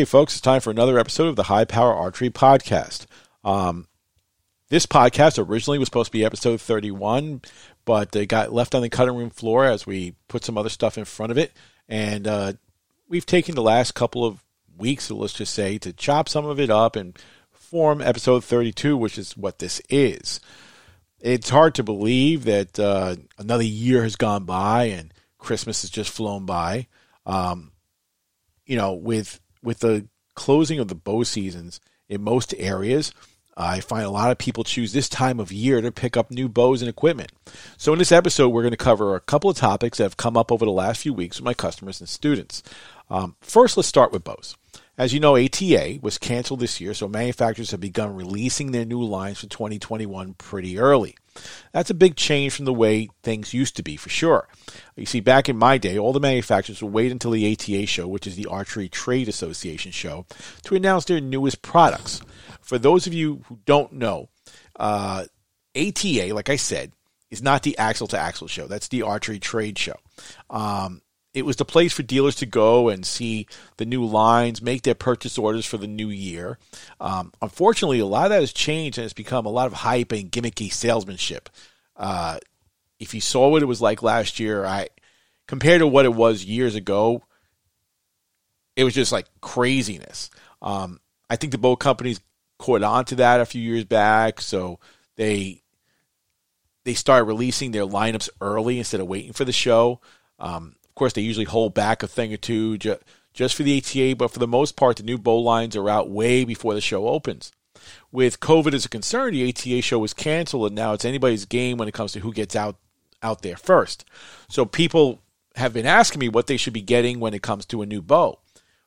Hey, folks, it's time for another episode of the High Power Archery Podcast. Um, this podcast originally was supposed to be episode 31, but it got left on the cutting room floor as we put some other stuff in front of it. And uh, we've taken the last couple of weeks, let's just say, to chop some of it up and form episode 32, which is what this is. It's hard to believe that uh, another year has gone by and Christmas has just flown by. Um, you know, with with the closing of the bow seasons in most areas, I find a lot of people choose this time of year to pick up new bows and equipment. So, in this episode, we're going to cover a couple of topics that have come up over the last few weeks with my customers and students. Um, first, let's start with bows. As you know, ATA was canceled this year, so manufacturers have begun releasing their new lines for 2021 pretty early. That's a big change from the way things used to be, for sure. You see, back in my day, all the manufacturers would wait until the ATA show, which is the Archery Trade Association show, to announce their newest products. For those of you who don't know, uh, ATA, like I said, is not the axle to axle show. That's the archery trade show. Um, it was the place for dealers to go and see the new lines, make their purchase orders for the new year. Um, unfortunately, a lot of that has changed and it's become a lot of hype and gimmicky salesmanship. Uh, if you saw what it was like last year, I compared to what it was years ago, it was just like craziness. Um, I think the boat companies caught on to that a few years back, so they they started releasing their lineups early instead of waiting for the show. Um, course, they usually hold back a thing or two ju- just for the ATA, but for the most part, the new bow lines are out way before the show opens. With COVID as a concern, the ATA show was canceled, and now it's anybody's game when it comes to who gets out out there first. So people have been asking me what they should be getting when it comes to a new bow.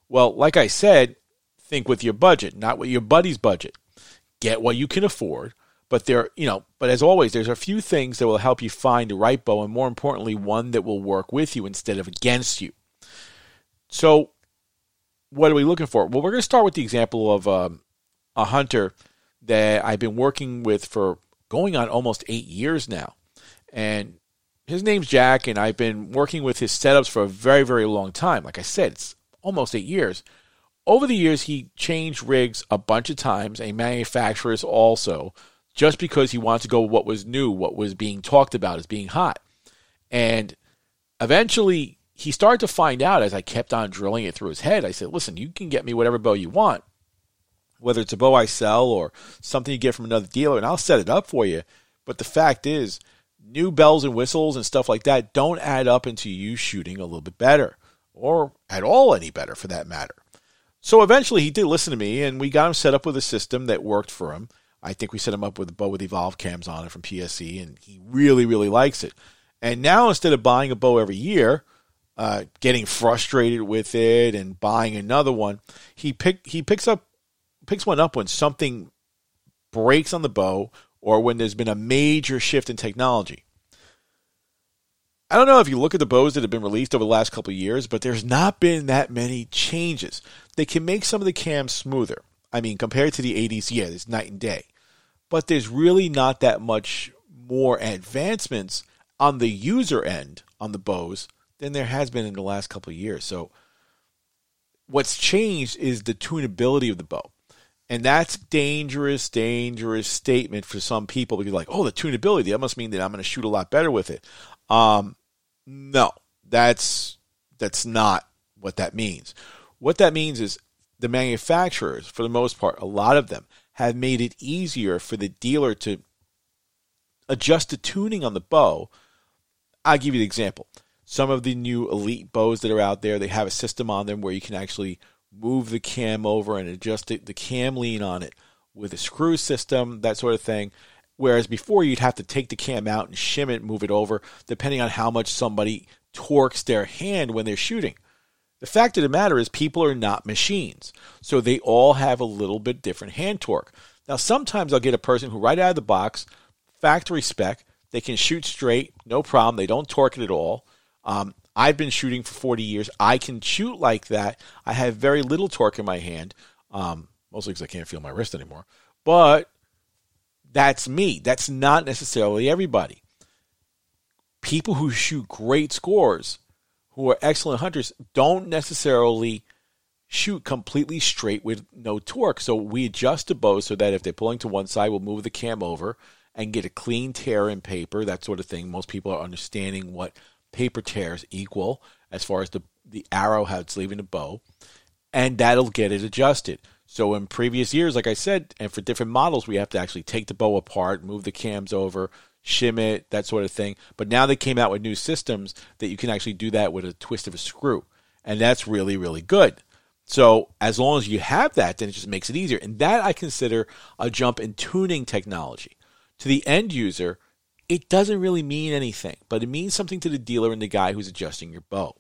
Well, like I said, think with your budget, not with your buddy's budget. Get what you can afford but there, you know, but as always, there's a few things that will help you find the right bow, and more importantly, one that will work with you instead of against you. So, what are we looking for? Well, we're going to start with the example of um, a hunter that I've been working with for going on almost eight years now, and his name's Jack, and I've been working with his setups for a very, very long time. Like I said, it's almost eight years. Over the years, he changed rigs a bunch of times, and manufacturers also just because he wanted to go with what was new, what was being talked about as being hot. And eventually he started to find out as I kept on drilling it through his head. I said, listen, you can get me whatever bow you want, whether it's a bow I sell or something you get from another dealer, and I'll set it up for you. But the fact is, new bells and whistles and stuff like that don't add up into you shooting a little bit better or at all any better for that matter. So eventually he did listen to me and we got him set up with a system that worked for him. I think we set him up with a bow with evolve cams on it from PSE, and he really, really likes it. And now instead of buying a bow every year, uh, getting frustrated with it and buying another one, he pick he picks up picks one up when something breaks on the bow or when there's been a major shift in technology. I don't know if you look at the bows that have been released over the last couple years, but there's not been that many changes. They can make some of the cams smoother. I mean, compared to the 80s, yeah, it's night and day but there's really not that much more advancements on the user end on the bows than there has been in the last couple of years. So what's changed is the tunability of the bow. And that's dangerous, dangerous statement for some people because like, oh, the tunability, that must mean that I'm going to shoot a lot better with it. Um, no, that's that's not what that means. What that means is the manufacturers, for the most part, a lot of them have made it easier for the dealer to adjust the tuning on the bow. I'll give you an example. Some of the new elite bows that are out there, they have a system on them where you can actually move the cam over and adjust it, the cam lean on it with a screw system, that sort of thing. Whereas before you'd have to take the cam out and shim it, move it over, depending on how much somebody torques their hand when they're shooting. The fact of the matter is, people are not machines. So they all have a little bit different hand torque. Now, sometimes I'll get a person who, right out of the box, factory spec, they can shoot straight, no problem. They don't torque it at all. Um, I've been shooting for 40 years. I can shoot like that. I have very little torque in my hand, um, mostly because I can't feel my wrist anymore. But that's me. That's not necessarily everybody. People who shoot great scores who are excellent hunters don't necessarily shoot completely straight with no torque. So we adjust the bow so that if they're pulling to one side, we'll move the cam over and get a clean tear in paper, that sort of thing. Most people are understanding what paper tears equal as far as the, the arrow how it's leaving the bow, and that'll get it adjusted. So in previous years, like I said, and for different models, we have to actually take the bow apart, move the cams over, shim it, that sort of thing. But now they came out with new systems that you can actually do that with a twist of a screw. And that's really, really good. So as long as you have that, then it just makes it easier. And that I consider a jump in tuning technology. To the end user, it doesn't really mean anything, but it means something to the dealer and the guy who's adjusting your bow.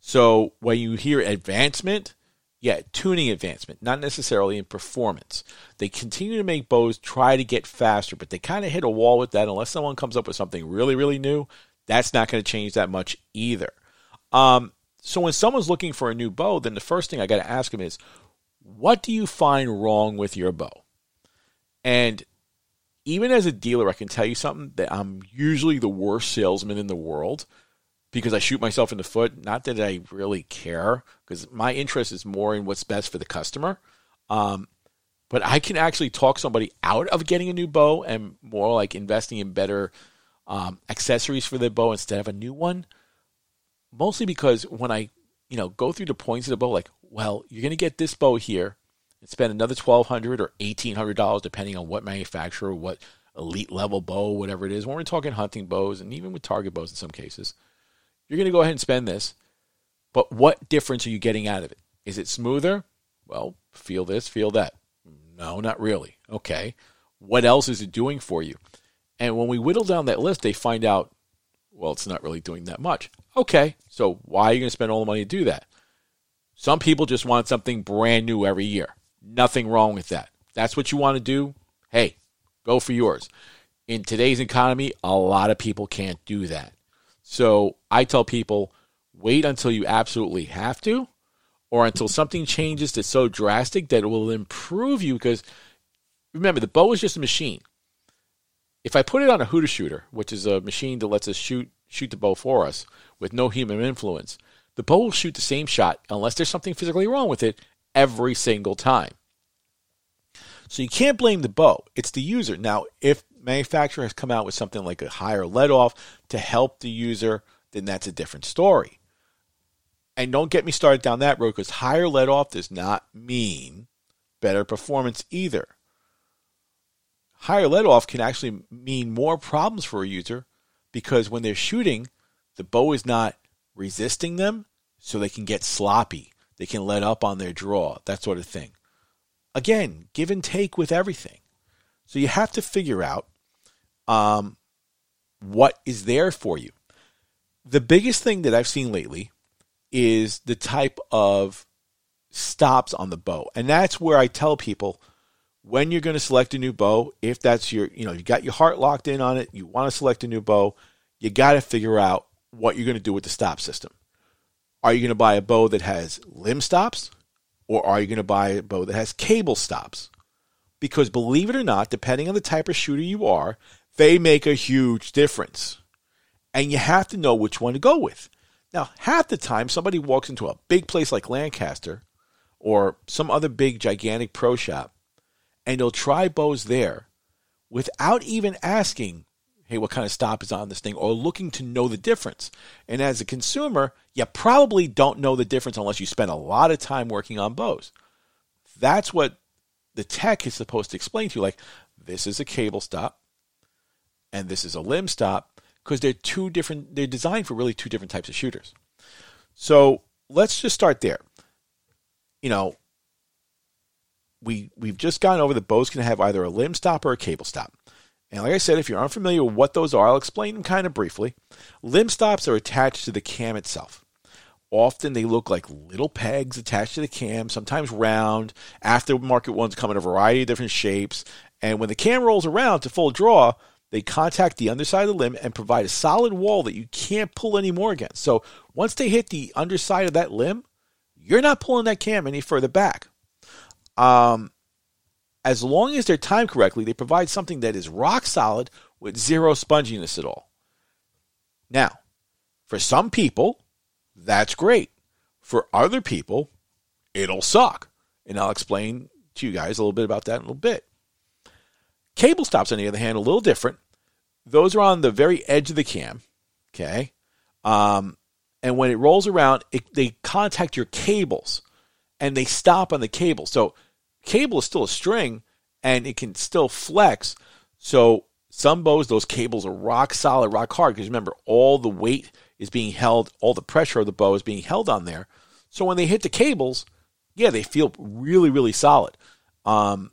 So when you hear advancement, yeah, tuning advancement, not necessarily in performance. They continue to make bows try to get faster, but they kind of hit a wall with that unless someone comes up with something really, really new. That's not going to change that much either. Um, so when someone's looking for a new bow, then the first thing I got to ask them is, what do you find wrong with your bow? And even as a dealer, I can tell you something that I'm usually the worst salesman in the world because I shoot myself in the foot. Not that I really care, because my interest is more in what's best for the customer. Um, but I can actually talk somebody out of getting a new bow and more like investing in better um, accessories for their bow instead of a new one mostly because when I, you know, go through the points of the bow, like, well, you're going to get this bow here and spend another twelve hundred or eighteen hundred dollars, depending on what manufacturer, what elite level bow, whatever it is. When we're talking hunting bows and even with target bows in some cases, you're going to go ahead and spend this. But what difference are you getting out of it? Is it smoother? Well, feel this, feel that. No, not really. Okay. What else is it doing for you? And when we whittle down that list, they find out well, it's not really doing that much. Okay, so why are you going to spend all the money to do that? Some people just want something brand new every year. Nothing wrong with that. That's what you want to do. Hey, go for yours. In today's economy, a lot of people can't do that. So I tell people wait until you absolutely have to, or until something changes that's so drastic that it will improve you. Because remember, the bow is just a machine. If I put it on a hooter shooter, which is a machine that lets us shoot shoot the bow for us with no human influence, the bow will shoot the same shot unless there's something physically wrong with it every single time. So you can't blame the bow; it's the user. Now, if manufacturer has come out with something like a higher let off to help the user, then that's a different story. And don't get me started down that road because higher let off does not mean better performance either higher let off can actually mean more problems for a user because when they're shooting, the bow is not resisting them, so they can get sloppy. They can let up on their draw, that sort of thing. Again, give and take with everything. So you have to figure out um, what is there for you. The biggest thing that I've seen lately is the type of stops on the bow. And that's where I tell people when you're going to select a new bow, if that's your, you know, you got your heart locked in on it, you want to select a new bow, you got to figure out what you're going to do with the stop system. Are you going to buy a bow that has limb stops or are you going to buy a bow that has cable stops? Because believe it or not, depending on the type of shooter you are, they make a huge difference. And you have to know which one to go with. Now, half the time, somebody walks into a big place like Lancaster or some other big, gigantic pro shop and they'll try bows there without even asking, hey, what kind of stop is on this thing, or looking to know the difference. And as a consumer, you probably don't know the difference unless you spend a lot of time working on bows. That's what the tech is supposed to explain to you. Like, this is a cable stop, and this is a limb stop, because they're two different, they're designed for really two different types of shooters. So let's just start there. You know, we we've just gone over that bows can have either a limb stop or a cable stop. And like I said, if you're unfamiliar with what those are, I'll explain them kind of briefly. Limb stops are attached to the cam itself. Often they look like little pegs attached to the cam, sometimes round. Aftermarket ones come in a variety of different shapes. And when the cam rolls around to full draw, they contact the underside of the limb and provide a solid wall that you can't pull anymore against. So once they hit the underside of that limb, you're not pulling that cam any further back. Um, as long as they're timed correctly, they provide something that is rock solid with zero sponginess at all. Now, for some people, that's great. For other people, it'll suck. And I'll explain to you guys a little bit about that in a little bit. Cable stops, on the other hand, a little different. Those are on the very edge of the cam. Okay. Um, and when it rolls around, it, they contact your cables and they stop on the cable. So, cable is still a string and it can still flex. So, some bows, those cables are rock solid, rock hard because remember, all the weight is being held, all the pressure of the bow is being held on there. So, when they hit the cables, yeah, they feel really, really solid. Um,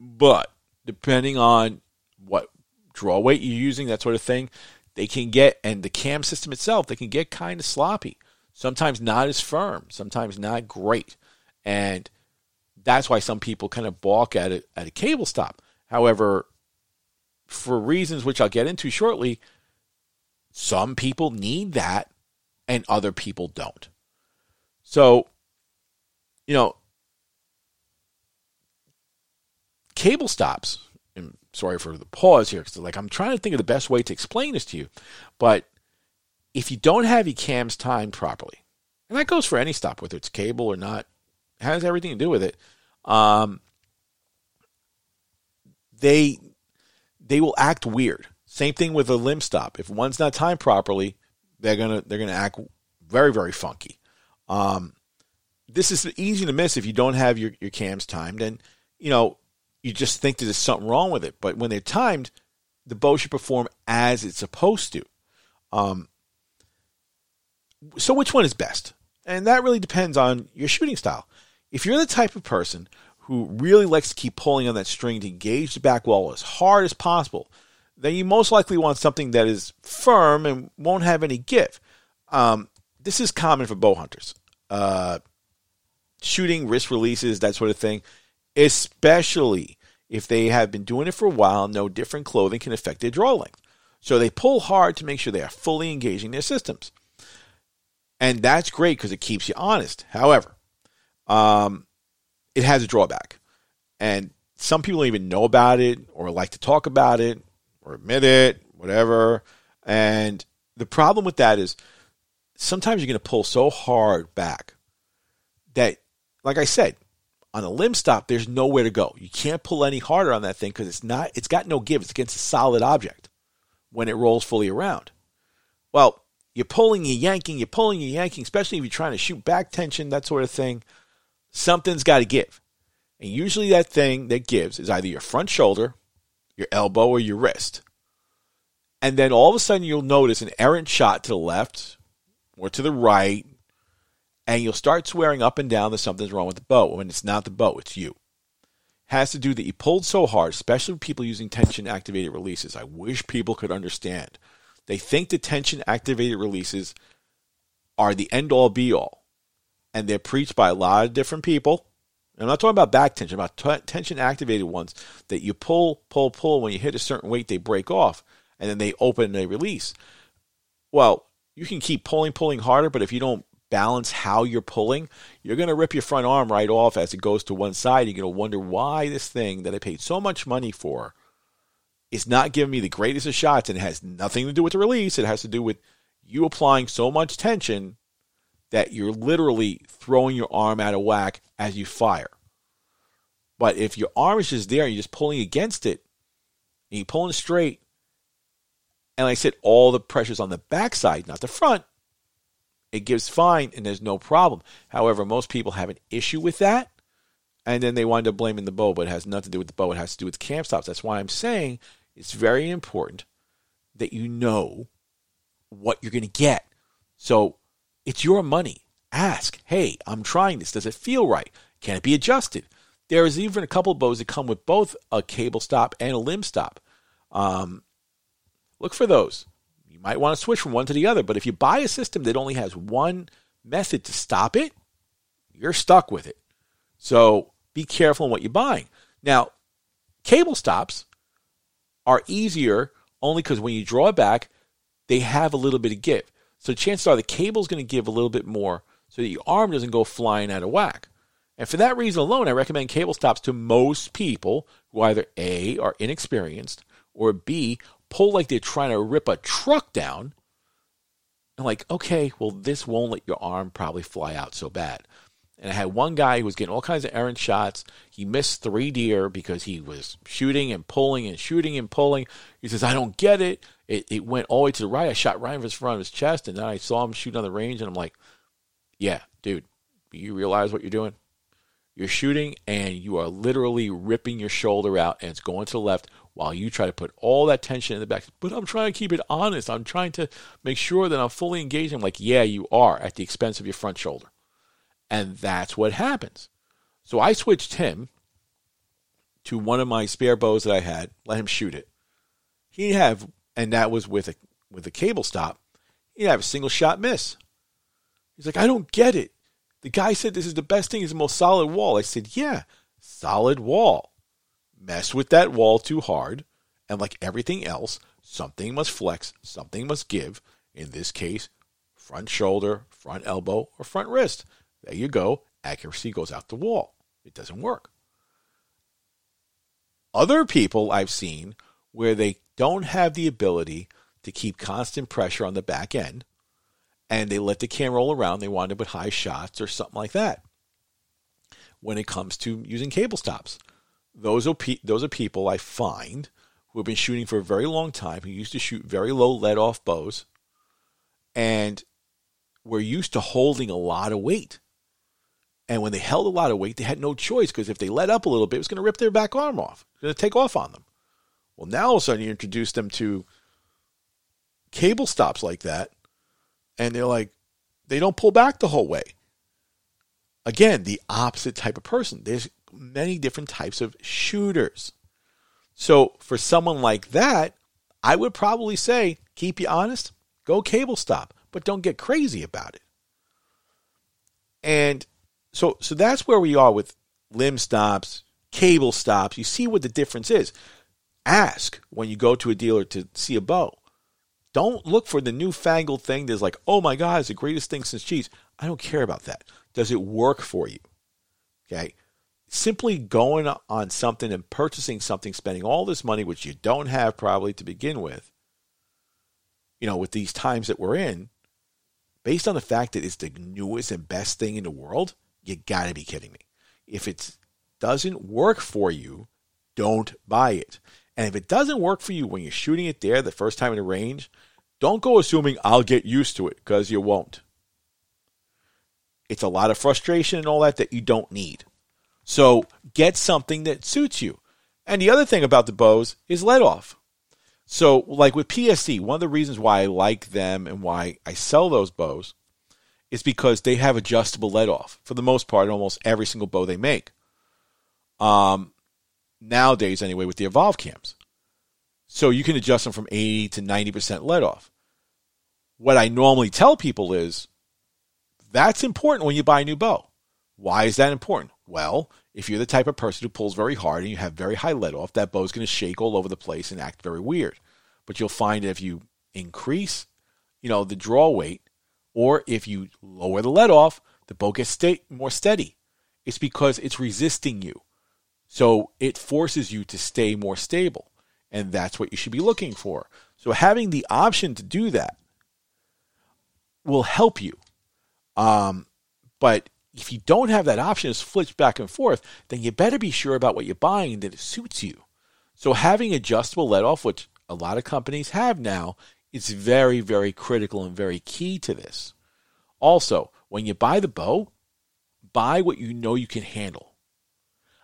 but depending on what draw weight you're using, that sort of thing, they can get, and the cam system itself, they can get kind of sloppy. Sometimes not as firm, sometimes not great. And that's why some people kind of balk at it at a cable stop. However, for reasons which I'll get into shortly, some people need that and other people don't. So, you know, cable stops. And sorry for the pause here, because like I'm trying to think of the best way to explain this to you. But if you don't have your cams timed properly, and that goes for any stop, whether it's cable or not, has everything to do with it. Um, they they will act weird. Same thing with a limb stop. If one's not timed properly, they're gonna they're gonna act very very funky. Um, this is easy to miss if you don't have your, your cams timed, and you know you just think that there's something wrong with it. But when they're timed, the bow should perform as it's supposed to. Um, so which one is best? And that really depends on your shooting style. If you're the type of person who really likes to keep pulling on that string to engage the back wall as hard as possible, then you most likely want something that is firm and won't have any give. Um, this is common for bow hunters. Uh, shooting wrist releases, that sort of thing especially if they have been doing it for a while No different clothing can affect their draw length. So they pull hard to make sure they are fully engaging their systems. And that's great because it keeps you honest. However, um, it has a drawback. And some people don't even know about it or like to talk about it or admit it, whatever. And the problem with that is sometimes you're going to pull so hard back that, like I said, on a limb stop, there's nowhere to go. You can't pull any harder on that thing because it's not. It's got no give. It's against a solid object when it rolls fully around. Well, you're pulling, you're yanking, you're pulling, you're yanking, especially if you're trying to shoot back tension, that sort of thing. Something's got to give, and usually that thing that gives is either your front shoulder, your elbow, or your wrist. And then all of a sudden, you'll notice an errant shot to the left or to the right and you'll start swearing up and down that something's wrong with the boat when it's not the boat, it's you. Has to do that you pulled so hard, especially with people using tension activated releases. I wish people could understand. They think the tension activated releases are the end all be all. And they're preached by a lot of different people. And I'm not talking about back tension, I'm about t- tension activated ones that you pull, pull, pull. When you hit a certain weight, they break off and then they open and they release. Well, you can keep pulling, pulling harder, but if you don't balance how you're pulling, you're going to rip your front arm right off as it goes to one side. You're going to wonder why this thing that I paid so much money for is not giving me the greatest of shots. And it has nothing to do with the release, it has to do with you applying so much tension that you're literally throwing your arm out of whack as you fire. But if your arm is just there and you're just pulling against it, and you're pulling straight, and like I said, all the pressure's on the backside, not the front, it gives fine and there's no problem. However, most people have an issue with that and then they wind up blaming the bow, but it has nothing to do with the bow. It has to do with cam stops. That's why I'm saying it's very important that you know what you're going to get. So it's your money. Ask, hey, I'm trying this. Does it feel right? Can it be adjusted? There is even a couple bows that come with both a cable stop and a limb stop. Um, look for those. You might want to switch from one to the other, but if you buy a system that only has one method to stop it, you're stuck with it. So be careful in what you're buying. Now, cable stops are easier only because when you draw it back, they have a little bit of give. So chances are the cable is going to give a little bit more so that your arm doesn't go flying out of whack. And for that reason alone, I recommend cable stops to most people who either A, are inexperienced, or B, pull like they're trying to rip a truck down. And like, okay, well, this won't let your arm probably fly out so bad. And I had one guy who was getting all kinds of errant shots. He missed three deer because he was shooting and pulling and shooting and pulling. He says, I don't get it. It, it went all the way to the right. I shot right in front of his chest, and then I saw him shooting on the range, and I'm like, yeah, dude, you realize what you're doing? You're shooting, and you are literally ripping your shoulder out, and it's going to the left while you try to put all that tension in the back. But I'm trying to keep it honest. I'm trying to make sure that I'm fully engaged. I'm like, yeah, you are at the expense of your front shoulder. And that's what happens. So I switched him to one of my spare bows that I had, let him shoot it. He'd have, and that was with a with a cable stop, he'd have a single shot miss. He's like, I don't get it. The guy said this is the best thing, it's the most solid wall. I said, Yeah, solid wall. Mess with that wall too hard, and like everything else, something must flex, something must give. In this case, front shoulder, front elbow, or front wrist. There you go. Accuracy goes out the wall. It doesn't work. Other people I've seen where they don't have the ability to keep constant pressure on the back end and they let the can roll around, they wind up with high shots or something like that. When it comes to using cable stops, those are, pe- those are people I find who have been shooting for a very long time, who used to shoot very low let off bows, and were used to holding a lot of weight. And when they held a lot of weight, they had no choice because if they let up a little bit, it was going to rip their back arm off. Going to take off on them. Well, now all of a sudden you introduce them to cable stops like that, and they're like, they don't pull back the whole way. Again, the opposite type of person. There's many different types of shooters. So for someone like that, I would probably say, keep you honest, go cable stop, but don't get crazy about it. And so so that's where we are with limb stops, cable stops. You see what the difference is. Ask when you go to a dealer to see a bow. Don't look for the newfangled thing that's like, oh my God, it's the greatest thing since cheese. I don't care about that. Does it work for you? Okay. Simply going on something and purchasing something, spending all this money, which you don't have probably to begin with, you know, with these times that we're in, based on the fact that it's the newest and best thing in the world, you got to be kidding me. If it doesn't work for you, don't buy it. And if it doesn't work for you when you're shooting it there the first time in the range, don't go assuming I'll get used to it because you won't. It's a lot of frustration and all that that you don't need. So get something that suits you. And the other thing about the bows is let off. So, like with PSE, one of the reasons why I like them and why I sell those bows is because they have adjustable let off for the most part, almost every single bow they make. Um, nowadays, anyway, with the Evolve cams. So you can adjust them from 80 to 90% let off. What I normally tell people is that's important when you buy a new bow. Why is that important? Well, if you're the type of person who pulls very hard and you have very high let off, that bow is going to shake all over the place and act very weird. But you'll find if you increase, you know, the draw weight or if you lower the let off, the bow gets stay, more steady. It's because it's resisting you. So it forces you to stay more stable. And that's what you should be looking for. So having the option to do that will help you. Um, but if you don't have that option, it's flipped back and forth, then you better be sure about what you're buying that it suits you. So having adjustable let off, which a lot of companies have now, is very, very critical and very key to this. Also, when you buy the bow, buy what you know you can handle.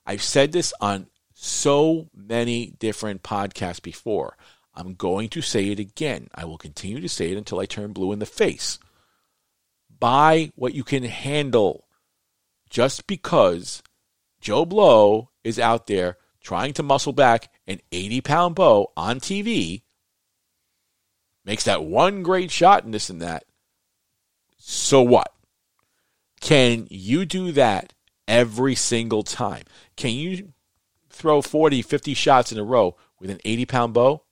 I've said this on so many different podcasts before. I'm going to say it again. I will continue to say it until I turn blue in the face. Buy what you can handle. Just because Joe Blow is out there trying to muscle back an 80 pound bow on TV makes that one great shot and this and that. So what? Can you do that every single time? Can you throw 40, 50 shots in a row with an 80 pound bow?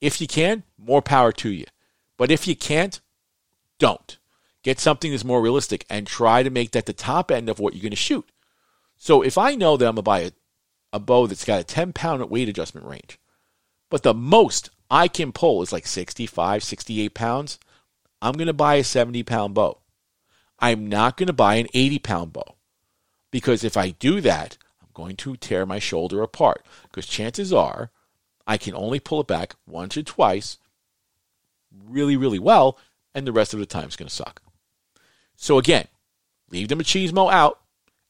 If you can, more power to you. But if you can't, don't. Get something that's more realistic and try to make that the top end of what you're going to shoot. So if I know that I'm going to buy a, a bow that's got a 10 pound weight adjustment range, but the most I can pull is like 65, 68 pounds, I'm going to buy a 70 pound bow. I'm not going to buy an 80 pound bow. Because if I do that, I'm going to tear my shoulder apart. Because chances are I can only pull it back once or twice really, really well, and the rest of the time is going to suck. So again, leave the machismo out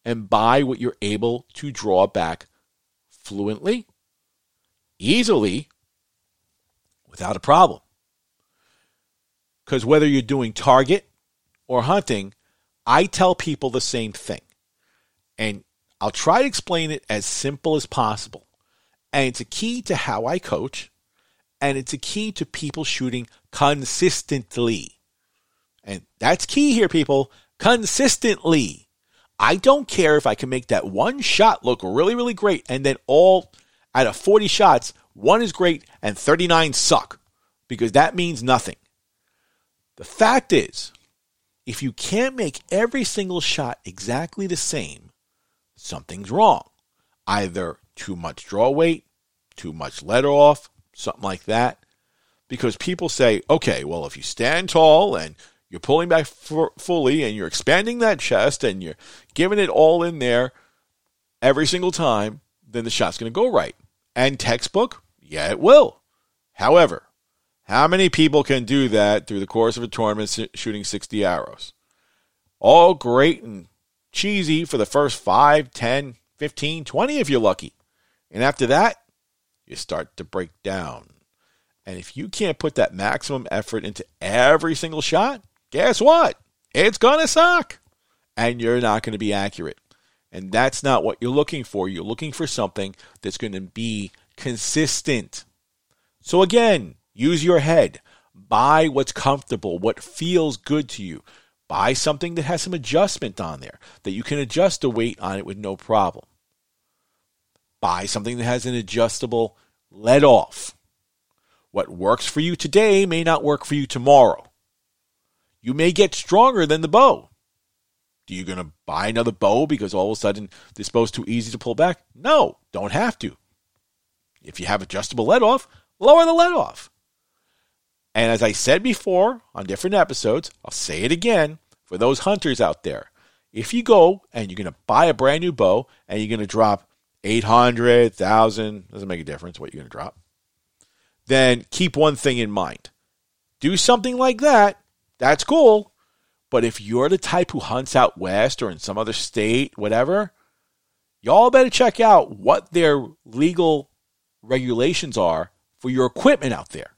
and buy what you're able to draw back fluently, easily, without a problem. Because whether you're doing target or hunting, I tell people the same thing. And I'll try to explain it as simple as possible. And it's a key to how I coach, and it's a key to people shooting consistently. And that's key here, people. Consistently. I don't care if I can make that one shot look really, really great, and then all out of 40 shots, one is great and 39 suck, because that means nothing. The fact is, if you can't make every single shot exactly the same, something's wrong. Either too much draw weight, too much let off, something like that. Because people say, okay, well, if you stand tall and you're pulling back fully and you're expanding that chest and you're giving it all in there every single time, then the shot's going to go right. And textbook, yeah, it will. However, how many people can do that through the course of a tournament shooting 60 arrows? All great and cheesy for the first 5, 10, 15, 20 if you're lucky. And after that, you start to break down. And if you can't put that maximum effort into every single shot, guess what? It's going to suck. And you're not going to be accurate. And that's not what you're looking for. You're looking for something that's going to be consistent. So, again, use your head. Buy what's comfortable, what feels good to you. Buy something that has some adjustment on there, that you can adjust the weight on it with no problem. Buy something that has an adjustable let off. What works for you today may not work for you tomorrow. You may get stronger than the bow. Do you going to buy another bow because all of a sudden this bow's too easy to pull back? No, don't have to. If you have adjustable let off, lower the let off. And as I said before on different episodes, I'll say it again for those hunters out there. If you go and you're going to buy a brand new bow and you're going to drop 800, 1000, doesn't make a difference what you're going to drop, then keep one thing in mind. Do something like that. That's cool. But if you're the type who hunts out west or in some other state, whatever, y'all better check out what their legal regulations are for your equipment out there.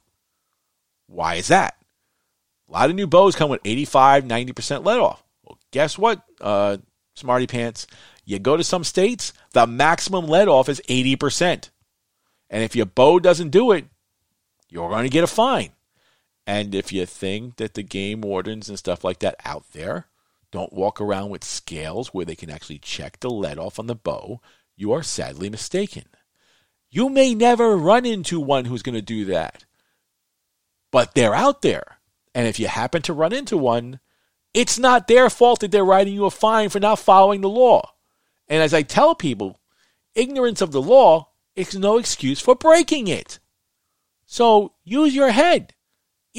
Why is that? A lot of new bows come with 85, 90% let off. Well, guess what, uh, smarty pants? You go to some states, the maximum let off is 80%. And if your bow doesn't do it, you're going to get a fine. And if you think that the game wardens and stuff like that out there don't walk around with scales where they can actually check the let off on the bow, you are sadly mistaken. You may never run into one who's going to do that, but they're out there. And if you happen to run into one, it's not their fault that they're writing you a fine for not following the law. And as I tell people, ignorance of the law is no excuse for breaking it. So use your head.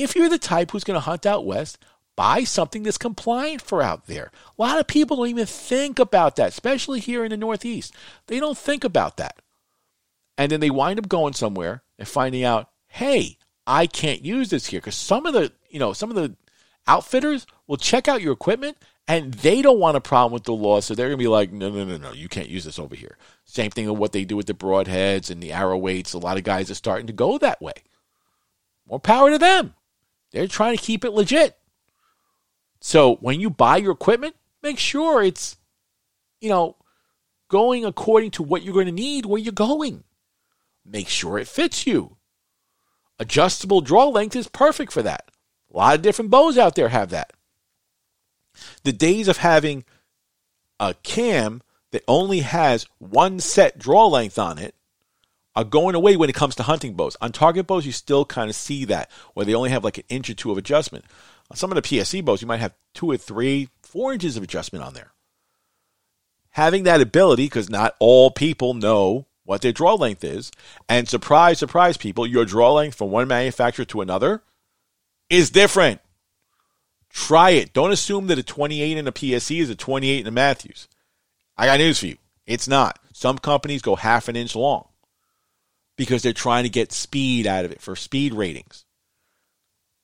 If you're the type who's going to hunt out west, buy something that's compliant for out there. A lot of people don't even think about that, especially here in the Northeast. They don't think about that. And then they wind up going somewhere and finding out, hey, I can't use this here because some of the, you know, some of the outfitters will check out your equipment and they don't want a problem with the law, so they're gonna be like, no, no, no, no, you can't use this over here. Same thing with what they do with the broadheads and the arrow weights. A lot of guys are starting to go that way. More power to them. They're trying to keep it legit. So when you buy your equipment, make sure it's, you know, going according to what you're going to need where you're going. Make sure it fits you. Adjustable draw length is perfect for that. A lot of different bows out there have that. The days of having a cam that only has one set draw length on it are going away when it comes to hunting bows. On target bows, you still kind of see that, where they only have like an inch or two of adjustment. On some of the PSE bows, you might have two or three, four inches of adjustment on there. Having that ability, because not all people know what their draw length is, and surprise, surprise, people, your draw length from one manufacturer to another is different. Try it. Don't assume that a 28 in a PSE is a 28 in a Mathews. I got news for you. It's not. Some companies go half an inch long because they're trying to get speed out of it for speed ratings.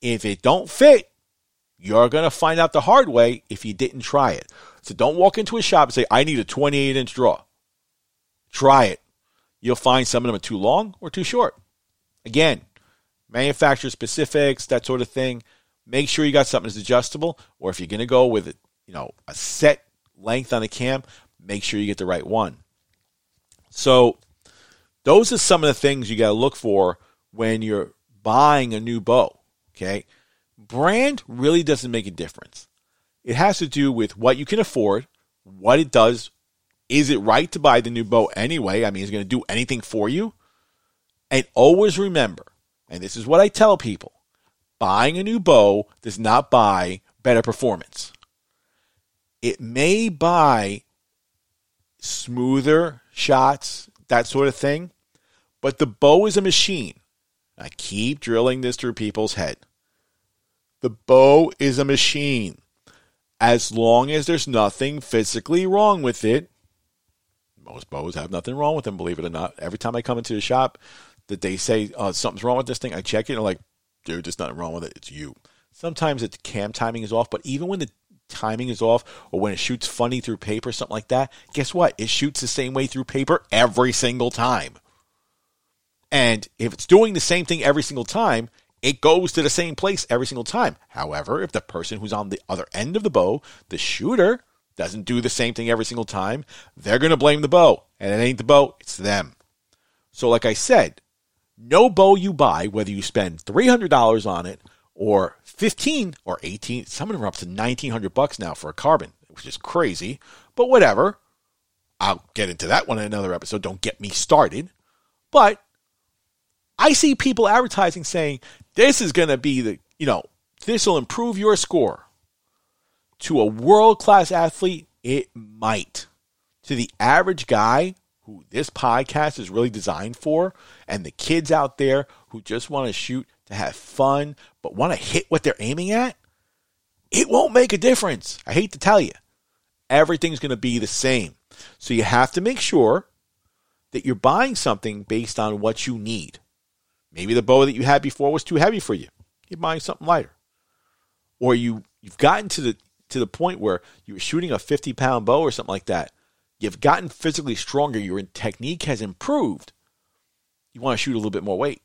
If it don't fit, you're going to find out the hard way if you didn't try it. So don't walk into a shop and say, I need a 28 inch draw. Try it. You'll find some of them are too long or too short. Again, manufacturer specifics, that sort of thing. Make sure you got something that's adjustable, or if you're going to go with it, you know, a set length on the cam, make sure you get the right one. So, those are some of the things you got to look for when you're buying a new bow. Okay, brand really doesn't make a difference. It has to do with what you can afford, what it does. Is it right to buy the new bow anyway? I mean, is it going to do anything for you? And always remember, and this is what I tell people buying a new bow does not buy better performance. It may buy smoother shots, that sort of thing, but the bow is a machine. I keep drilling this through people's head. The bow is a machine. As long as there's nothing physically wrong with it, most bows have nothing wrong with them, believe it or not. Every time I come into the shop, that they say uh, something's wrong with this thing, I check it and I'm like, dude, there's nothing wrong with it. It's you. Sometimes it's cam timing is off, but even when the timing is off or when it shoots funny through paper, something like that, guess what? It shoots the same way through paper every single time. And if it's doing the same thing every single time, it goes to the same place every single time. However, if the person who's on the other end of the bow, the shooter, doesn't do the same thing every single time, they're going to blame the bow. And it ain't the bow, it's them. So, like I said, no bow you buy, whether you spend $300 on it or 15 or 18, some of them are up to 1900 bucks now for a carbon, which is crazy, but whatever. I'll get into that one in another episode. Don't get me started. But I see people advertising saying this is going to be the, you know, this will improve your score. To a world class athlete, it might. To the average guy who this podcast is really designed for, and the kids out there who just want to shoot to have fun, but want to hit what they're aiming at, it won't make a difference. I hate to tell you. Everything's going to be the same. So you have to make sure that you're buying something based on what you need. Maybe the bow that you had before was too heavy for you. You're buying something lighter. Or you you've gotten to the to the point where you were shooting a 50 pound bow or something like that You've gotten physically stronger. Your technique has improved. You want to shoot a little bit more weight.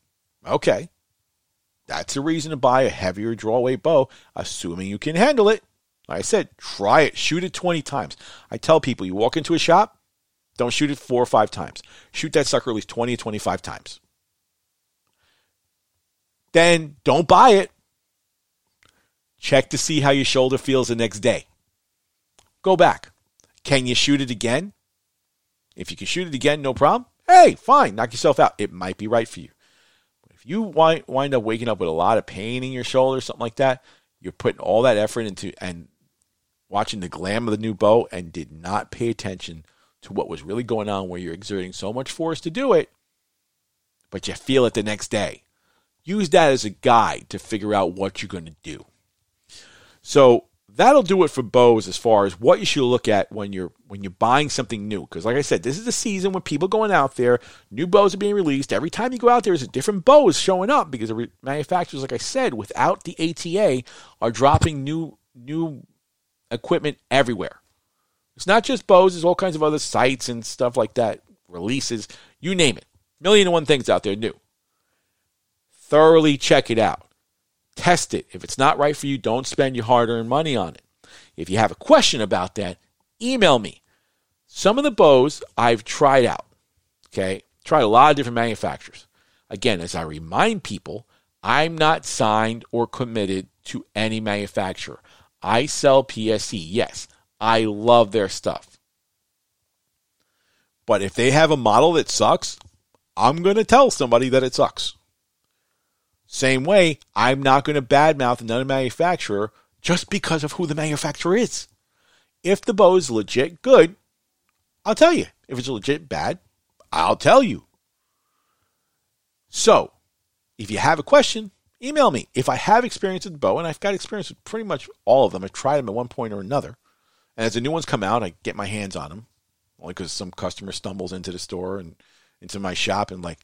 Okay. That's a reason to buy a heavier draw weight bow, assuming you can handle it. Like I said, try it. Shoot it 20 times. I tell people you walk into a shop, don't shoot it four or five times. Shoot that sucker at least 20 or 25 times. Then don't buy it. Check to see how your shoulder feels the next day. Go back. Can you shoot it again? If you can shoot it again, no problem. Hey, fine, knock yourself out. It might be right for you. If you wind, up waking up with a lot of pain in your shoulder, something like that, you're putting all that effort into and watching the glam of the new bow and did not pay attention to what was really going on where you're exerting so much force to do it, but you feel it the next day. Use that as a guide to figure out what you're going to do. So that'll do it for bows as far as what you should look at when you're when you're buying something new. Because like I said, this is the season when people going out there, new bows are being released. Every time you go out there, there's a different bows showing up because the manufacturers, like I said, without the ATA, are dropping new new equipment everywhere. It's not just bows. There's all kinds of other sights and stuff like that, releases, you name it. Million and one things out there new. Thoroughly check it out. Test it. If it's not right for you, don't spend your hard earned money on it. If you have a question about that, email me. Some of the bows I've tried out. Okay. Tried a lot of different manufacturers. Again, as I remind people, I'm not signed or committed to any manufacturer. I sell PSE. Yes, I love their stuff. But if they have a model that sucks, I'm going to tell somebody that it sucks. Same way, I'm not going to badmouth another manufacturer just because of who the manufacturer is. If the bow is legit good, I'll tell you. If it's legit bad, I'll tell you. So, if you have a question, email me. If I have experience with the bow, and I've got experience with pretty much all of them, I've tried them at one point or another. And as the new ones come out, I get my hands on them. only because some customer stumbles into the store and into my shop and like,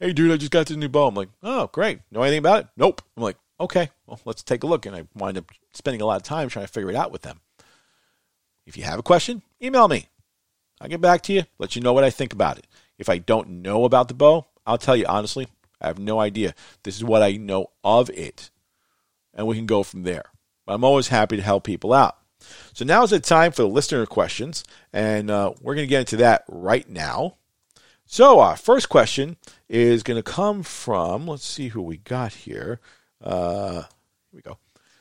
hey, dude, I just got this new bow. I'm like, oh, great. Know anything about it? Nope. I'm like, okay, well, let's take a look. And I wind up spending a lot of time trying to figure it out with them. If you have a question, email me. I'll get back to you, let you know what I think about it. If I don't know about the bow, I'll tell you honestly, I have no idea. This is what I know of it. And we can go from there. I'm always happy to help people out. So now is the time for the listener questions, and uh, we're going to get into that right now. So our first question is going to come from, let's see who we got here. Uh, here we go.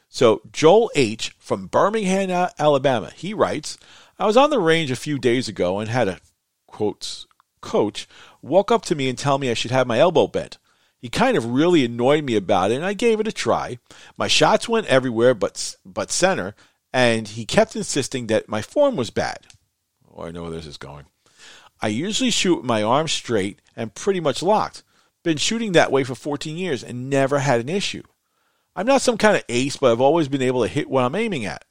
So Joel H. from Birmingham, Alabama, he writes, I was on the range a few days ago and had a, quotes, coach walk up to me and tell me I should have my elbow bent. He kind of really annoyed me about it, and I gave it a try. My shots went everywhere but, but center, and he kept insisting that my form was bad. Oh, I know where this is going. I usually shoot with my arm straight and pretty much locked. Been shooting that way for 14 years and never had an issue. I'm not some kind of ace, but I've always been able to hit what I'm aiming at.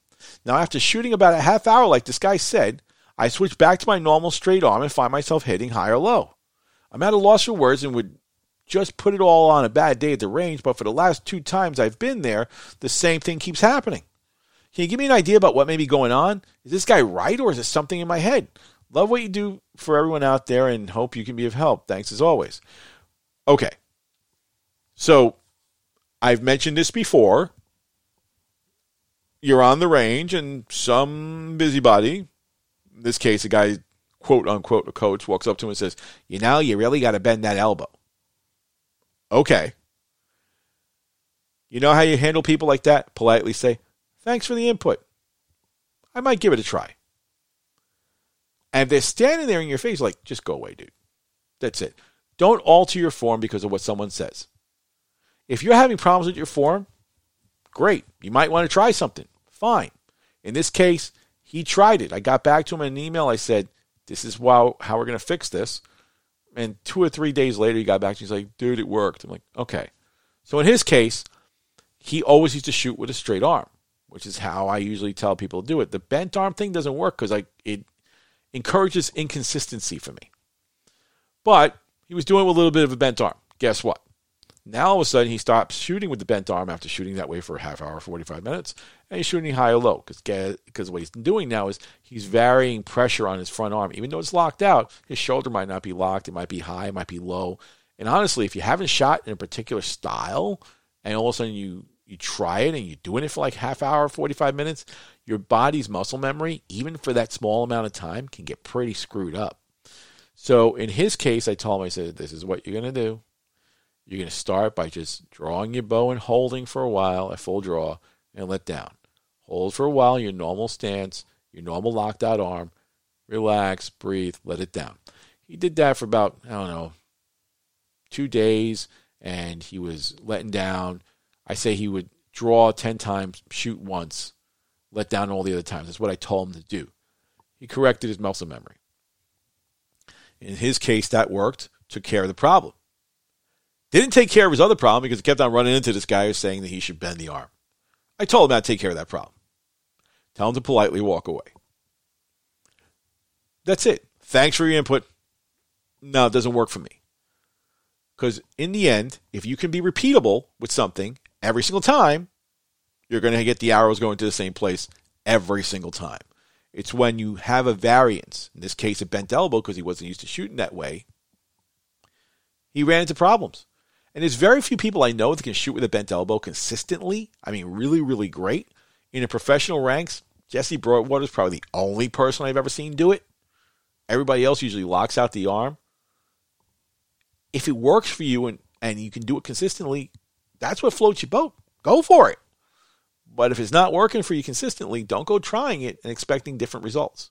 Now, after shooting about a half hour, like this guy said, I switch back to my normal straight arm and find myself hitting high or low. I'm at a loss for words and would just put it all on a bad day at the range, but for the last two times I've been there, the same thing keeps happening. Can you give me an idea about what may be going on? Is this guy right or is it something in my head? Love what you do for everyone out there and hope you can be of help. Thanks as always. Okay. So I've mentioned this before. You're on the range and some busybody, in this case, a guy, quote unquote, a coach, walks up to him and says, You know, you really got to bend that elbow. Okay. You know how you handle people like that? Politely say, Thanks for the input. I might give it a try. And they're standing there in your face, like, just go away, dude. That's it. Don't alter your form because of what someone says. If you're having problems with your form, great. You might want to try something. Fine. In this case, he tried it. I got back to him in an email. I said, This is how, how we're going to fix this. And two or three days later, he got back to me. He's like, Dude, it worked. I'm like, Okay. So in his case, he always used to shoot with a straight arm which is how I usually tell people to do it. The bent arm thing doesn't work because it encourages inconsistency for me. But he was doing with a little bit of a bent arm. Guess what? Now all of a sudden he stops shooting with the bent arm after shooting that way for a half hour, 45 minutes, and he's shooting high or low because because what he's doing now is he's varying pressure on his front arm. Even though it's locked out, his shoulder might not be locked. It might be high, it might be low. And honestly, if you haven't shot in a particular style, and all of a sudden you you try it and you're doing it for like half hour, 45 minutes, your body's muscle memory, even for that small amount of time, can get pretty screwed up. So in his case, I told him, I said, this is what you're going to do. You're going to start by just drawing your bow and holding for a while at full draw and let down. Hold for a while, your normal stance, your normal locked out arm. Relax, breathe, let it down. He did that for about, I don't know, two days, and he was letting down I say he would draw 10 times, shoot once, let down all the other times. That's what I told him to do. He corrected his muscle memory. In his case, that worked, took care of the problem. Didn't take care of his other problem because he kept on running into this guy who's saying that he should bend the arm. I told him how to take care of that problem. Tell him to politely walk away. That's it. Thanks for your input. No, it doesn't work for me. Because in the end, if you can be repeatable with something every single time, you're going to get the arrows going to the same place every single time. It's when you have a variance, in this case, a bent elbow, because he wasn't used to shooting that way, he ran into problems. And there's very few people I know that can shoot with a bent elbow consistently. I mean, really, really great. In the professional ranks, Jesse Broadwater is probably the only person I've ever seen do it. Everybody else usually locks out the arm. If it works for you and, and you can do it consistently, that's what floats your boat. Go for it. But if it's not working for you consistently, don't go trying it and expecting different results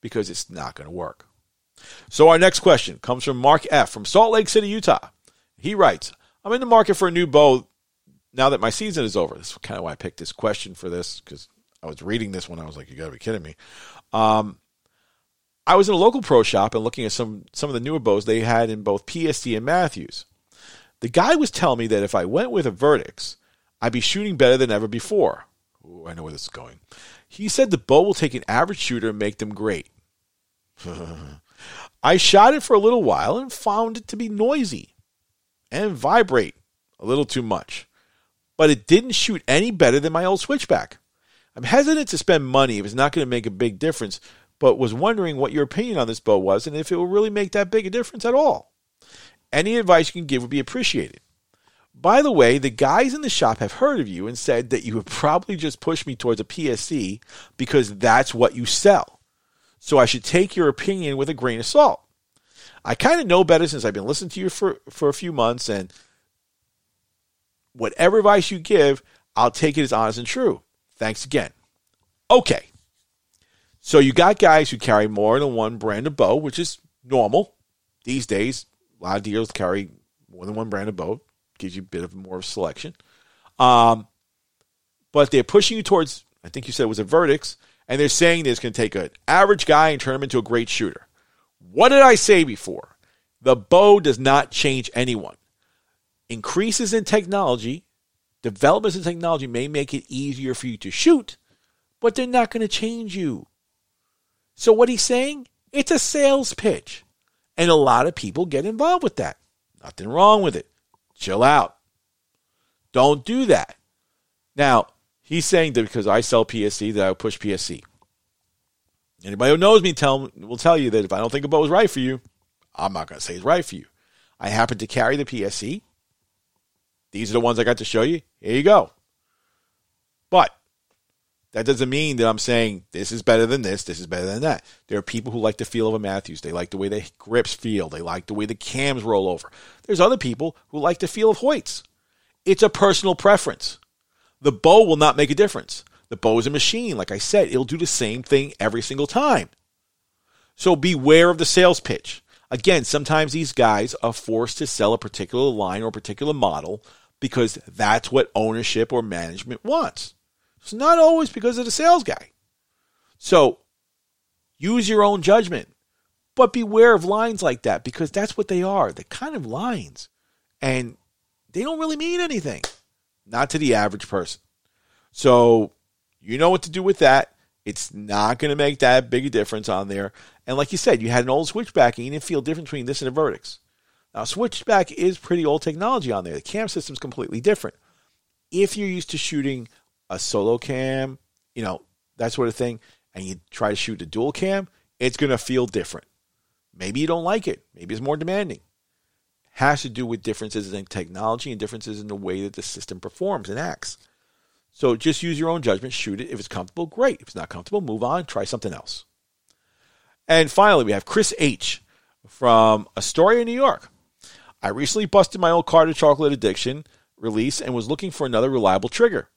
because it's not going to work. So, our next question comes from Mark F. from Salt Lake City, Utah. He writes I'm in the market for a new bow now that my season is over. That's kind of why I picked this question for this because I was reading this when I was like, you got to be kidding me. Um, I was in a local pro shop and looking at some some of the newer bows they had in both PSE and Mathews. The guy was telling me that if I went with a Vertix, I'd be shooting better than ever before. Ooh, I know where this is going. He said the bow will take an average shooter and make them great. I shot it for a little while and found it to be noisy and vibrate a little too much. But it didn't shoot any better than my old switchback. I'm hesitant to spend money if it's not going to make a big difference, but was wondering what your opinion on this bow was and if it will really make that big a difference at all. Any advice you can give would be appreciated. By the way, the guys in the shop have heard of you and said that you would probably just push me towards a PSE because that's what you sell. So I should take your opinion with a grain of salt. I kind of know better since I've been listening to you for, for a few months, and whatever advice you give, I'll take it as honest and true. Thanks again. Okay. So you got guys who carry more than one brand of bow, which is normal these days. A lot of dealers carry more than one brand of bow gives you a bit of more of selection. Um, but they're pushing you towards, I think you said it was a Vertix, and they're saying that it's going to take an average guy and turn him into a great shooter. What did I say before? The bow does not change anyone. Increases in technology, developments in technology may make it easier for you to shoot, but they're not going to change you. So, what he's saying, it's a sales pitch. And a lot of people get involved with that. Nothing wrong with it. Chill out. Don't do that. Now, he's saying that because I sell PSE that I push PSE. Anybody who knows me tell, will tell you that if I don't think a bow is right for you, I'm not going to say it's right for you. I happen to carry the PSE. These are the ones I got to show you. Here you go. But that doesn't mean that I'm saying this is better than this, this is better than that. There are people who like the feel of a Mathews. They like the way the grips feel. They like the way the cams roll over. There's other people who like the feel of Hoyts. It's a personal preference. The bow will not make a difference. The bow is a machine. Like I said, it'll do the same thing every single time. So beware of the sales pitch. Again, sometimes these guys are forced to sell a particular line or a particular model because that's what ownership or management wants. It's not always because of the sales guy. So use your own judgment, but beware of lines like that because that's what they are. They're kind of lines. And they don't really mean anything, not to the average person. So you know what to do with that. It's not going to make that big a difference on there. And like you said, you had an old switchback and you didn't feel different between this and the Vertix. Now, switchback is pretty old technology on there. The cam system's completely different. If you're used to shooting a solo cam, you know, that sort of thing, and you try to shoot a dual cam, it's going to feel different. Maybe you don't like it. Maybe it's more demanding. Has to do with differences in technology and differences in the way that the system performs and acts. So just use your own judgment, shoot it. If it's comfortable, great. If it's not comfortable, move on, try something else. And finally, we have Chris H. from Astoria, New York. I recently busted my old Carter chocolate addiction release and was looking for another reliable trigger.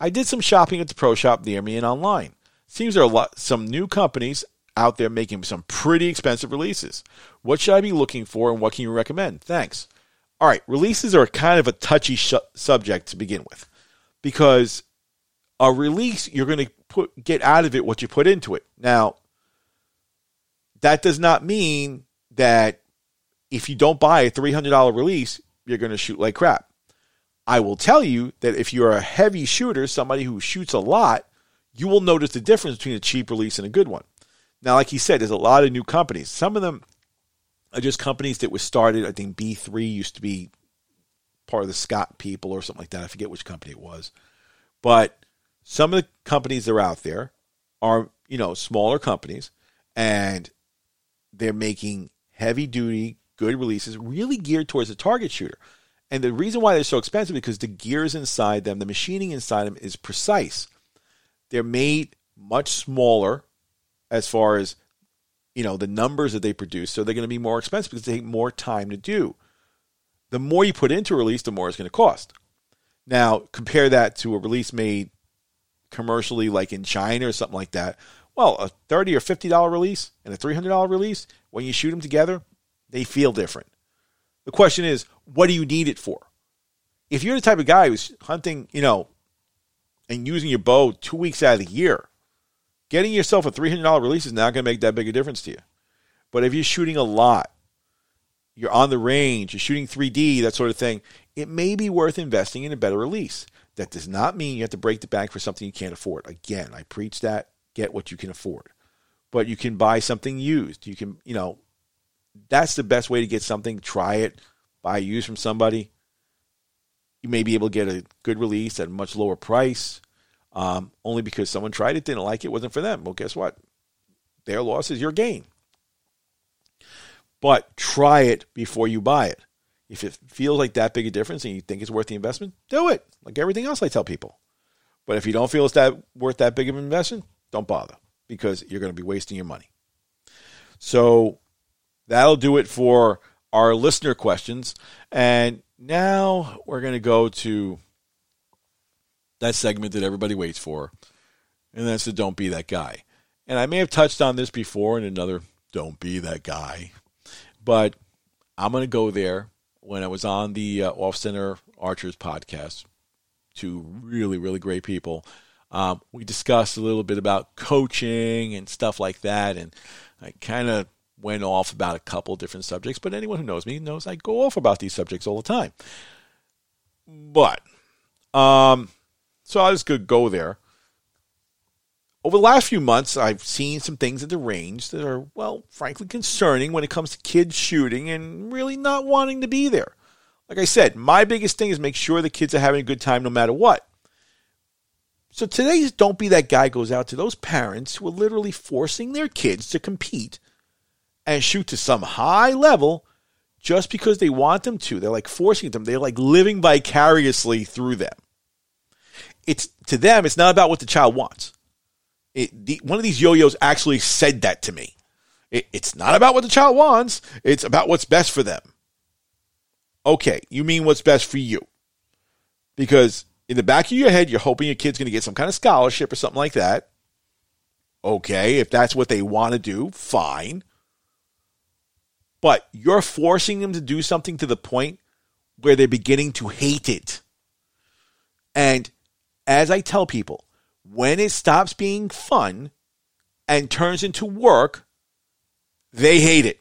I did some shopping at the pro shop near me and online. Seems there are lot, some new companies out there making some pretty expensive releases. What should I be looking for and what can you recommend? Thanks. All right, releases are kind of a touchy sh- subject to begin with because a release you're going to put get out of it what you put into it. Now, that does not mean that if you don't buy a $300 release, you're going to shoot like crap. I will tell you that if you're a heavy shooter, somebody who shoots a lot, you will notice the difference between a cheap release and a good one. Now, like he said, there's a lot of new companies. Some of them are just companies that were started. I think B3 used to be part of the Scott people or something like that. I forget which company it was. But some of the companies that are out there are, you know, smaller companies and they're making heavy duty, good releases, really geared towards a target shooter. And the reason why they're so expensive is because the gears inside them, the machining inside them is precise. They're made much smaller as far as you know the numbers that they produce, so they're going to be more expensive because they take more time to do. The more you put into a release, the more it's going to cost. Now, compare that to a release made commercially, like in China or something like that. Well, a thirty or fifty dollar release and a three hundred dollar release, when you shoot them together, they feel different. The question is, what do you need it for? If you're the type of guy who's hunting, you know, and using your bow two weeks out of the year, getting yourself a $300 release is not going to make that big a difference to you. But if you're shooting a lot, you're on the range, you're shooting 3D, that sort of thing, it may be worth investing in a better release. That does not mean you have to break the bank for something you can't afford. Again, I preach that. Get what you can afford. but you can buy something used. You can, you know, that's the best way to get something. Try it, buy used from somebody. You may be able to get a good release at a much lower price, um, only because someone tried it, didn't like it, wasn't for them. Well, guess what? Their loss is your gain. But try it before you buy it. If it feels like that big a difference and you think it's worth the investment, do it. Like everything else I tell people. But if you don't feel it's that worth that big of an investment, don't bother because you're going to be wasting your money. So that'll do it for our listener questions. And now we're going to go to that segment that everybody waits for, and that's the Don't Be That Guy. And I may have touched on this before in another Don't Be That Guy, but I'm going to go there when I was on the uh, Off Center Archers podcast. Two really, really great people. Um, we discussed a little bit about coaching and stuff like that, and I kind of went off about a couple different subjects. But anyone who knows me knows I go off about these subjects all the time. But, um, so I was going to go there. Over the last few months, I've seen some things at the range that are, well, frankly concerning when it comes to kids shooting and really not wanting to be there. Like I said, my biggest thing is make sure the kids are having a good time no matter what. So today's Don't Be That Guy goes out to those parents who are literally forcing their kids to compete and shoot to some high level just because they want them to. They're like forcing them. They're like living vicariously through them. It's to them, it's not about what the child wants. It, the, one of these yo-yos actually said that to me. It, it's not about what the child wants. It's about what's best for them. Okay, you mean what's best for you? Because in the back of your head, you're hoping your kid's going to get some kind of scholarship or something like that. Okay, if that's what they want to do, fine. But you're forcing them to do something to the point where they're beginning to hate it. And as I tell people, when it stops being fun and turns into work, they hate it.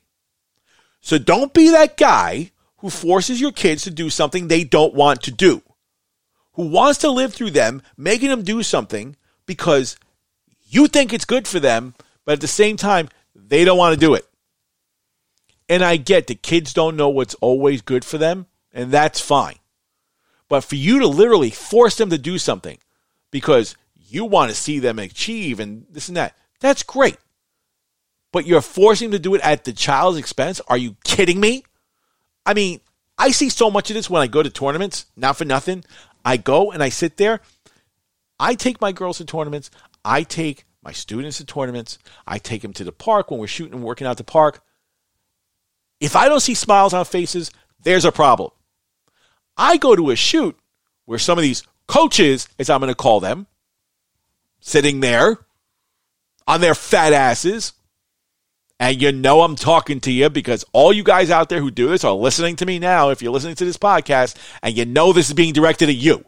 So don't be that guy who forces your kids to do something they don't want to do who wants to live through them, making them do something because you think it's good for them, but at the same time, they don't want to do it. And I get that kids don't know what's always good for them, and that's fine. But for you to literally force them to do something because you want to see them achieve and this and that, that's great. But you're forcing them to do it at the child's expense? Are you kidding me? I mean, I see so much of this when I go to tournaments, not for nothing. I go and I sit there. I take my girls to tournaments. I take my students to tournaments. I take them to the park when we're shooting and working out the park. If I don't see smiles on faces, there's a problem. I go to a shoot where some of these coaches, as I'm going to call them, sitting there on their fat asses. And you know I'm talking to you because all you guys out there who do this are listening to me now. If you're listening to this podcast and you know this is being directed at you,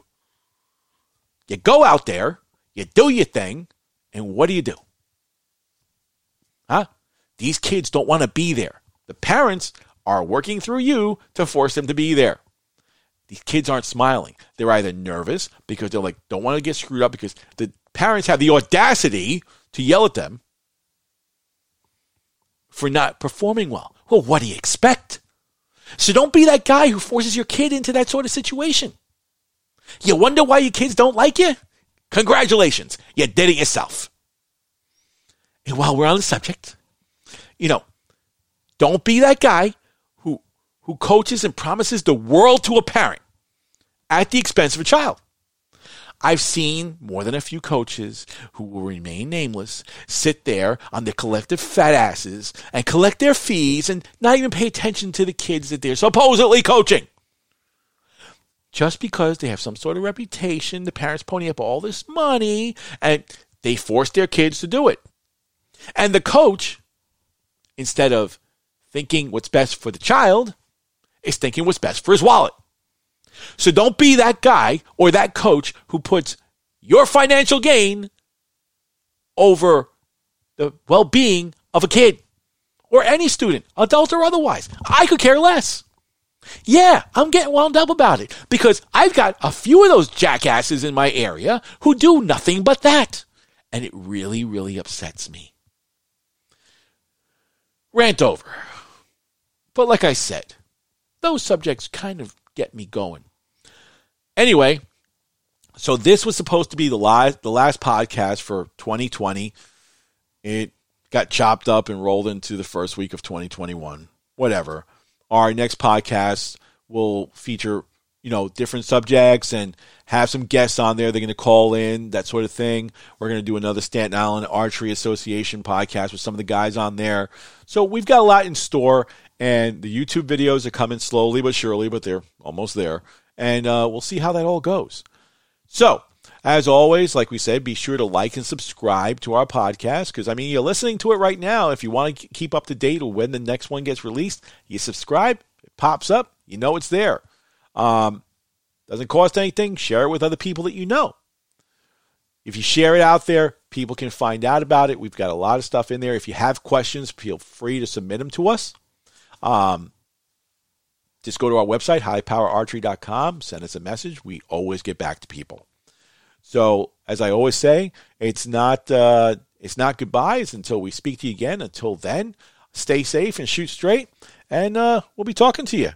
you go out there, you do your thing, and what do you do? Huh? These kids don't want to be there. The parents are working through you to force them to be there. These kids aren't smiling. They're either nervous because they're like, don't want to get screwed up because the parents have the audacity to yell at them for not performing well. Well, what do you expect? So don't be that guy who forces your kid into that sort of situation. You wonder why your kids don't like you? Congratulations, you did it yourself. And while we're on the subject, you know, don't be that guy who who coaches and promises the world to a parent at the expense of a child. I've seen more than a few coaches who will remain nameless sit there on their collective fat asses and collect their fees and not even pay attention to the kids that they're supposedly coaching. Just because they have some sort of reputation, the parents pony up all this money and they force their kids to do it. And the coach, instead of thinking what's best for the child, is thinking what's best for his wallet. So don't be that guy or that coach who puts your financial gain over the well being of a kid or any student, adult or otherwise. I could care less. Yeah, I'm getting wound up about it because I've got a few of those jackasses in my area who do nothing but that. And it really, really upsets me. rant over. But like I said, those subjects kind of get me going. Anyway, so this was supposed to be the last the last podcast for 2020. It got chopped up and rolled into the first week of 2021. Whatever. Our next podcast will feature, you know, different subjects and have some guests on there. They're going to call in, that sort of thing. We're going to do another Staten Island Archery Association podcast with some of the guys on there. So we've got a lot in store, and the YouTube videos are coming slowly but surely, but they're almost there. And uh, we'll see how that all goes. So, as always, like we said, be sure to like and subscribe to our podcast because, I mean, you're listening to it right now. If you want to keep up to date when the next one gets released, you subscribe, it pops up, you know it's there. Um, doesn't cost anything. Share it with other people that you know. If you share it out there, people can find out about it. We've got a lot of stuff in there. If you have questions, feel free to submit them to us. Um, just go to our website, highpowerarchery.com, send us a message. We always get back to people. So, as I always say, it's not uh, it's not goodbyes until we speak to you again. Until then, stay safe and shoot straight, and uh, we'll be talking to you.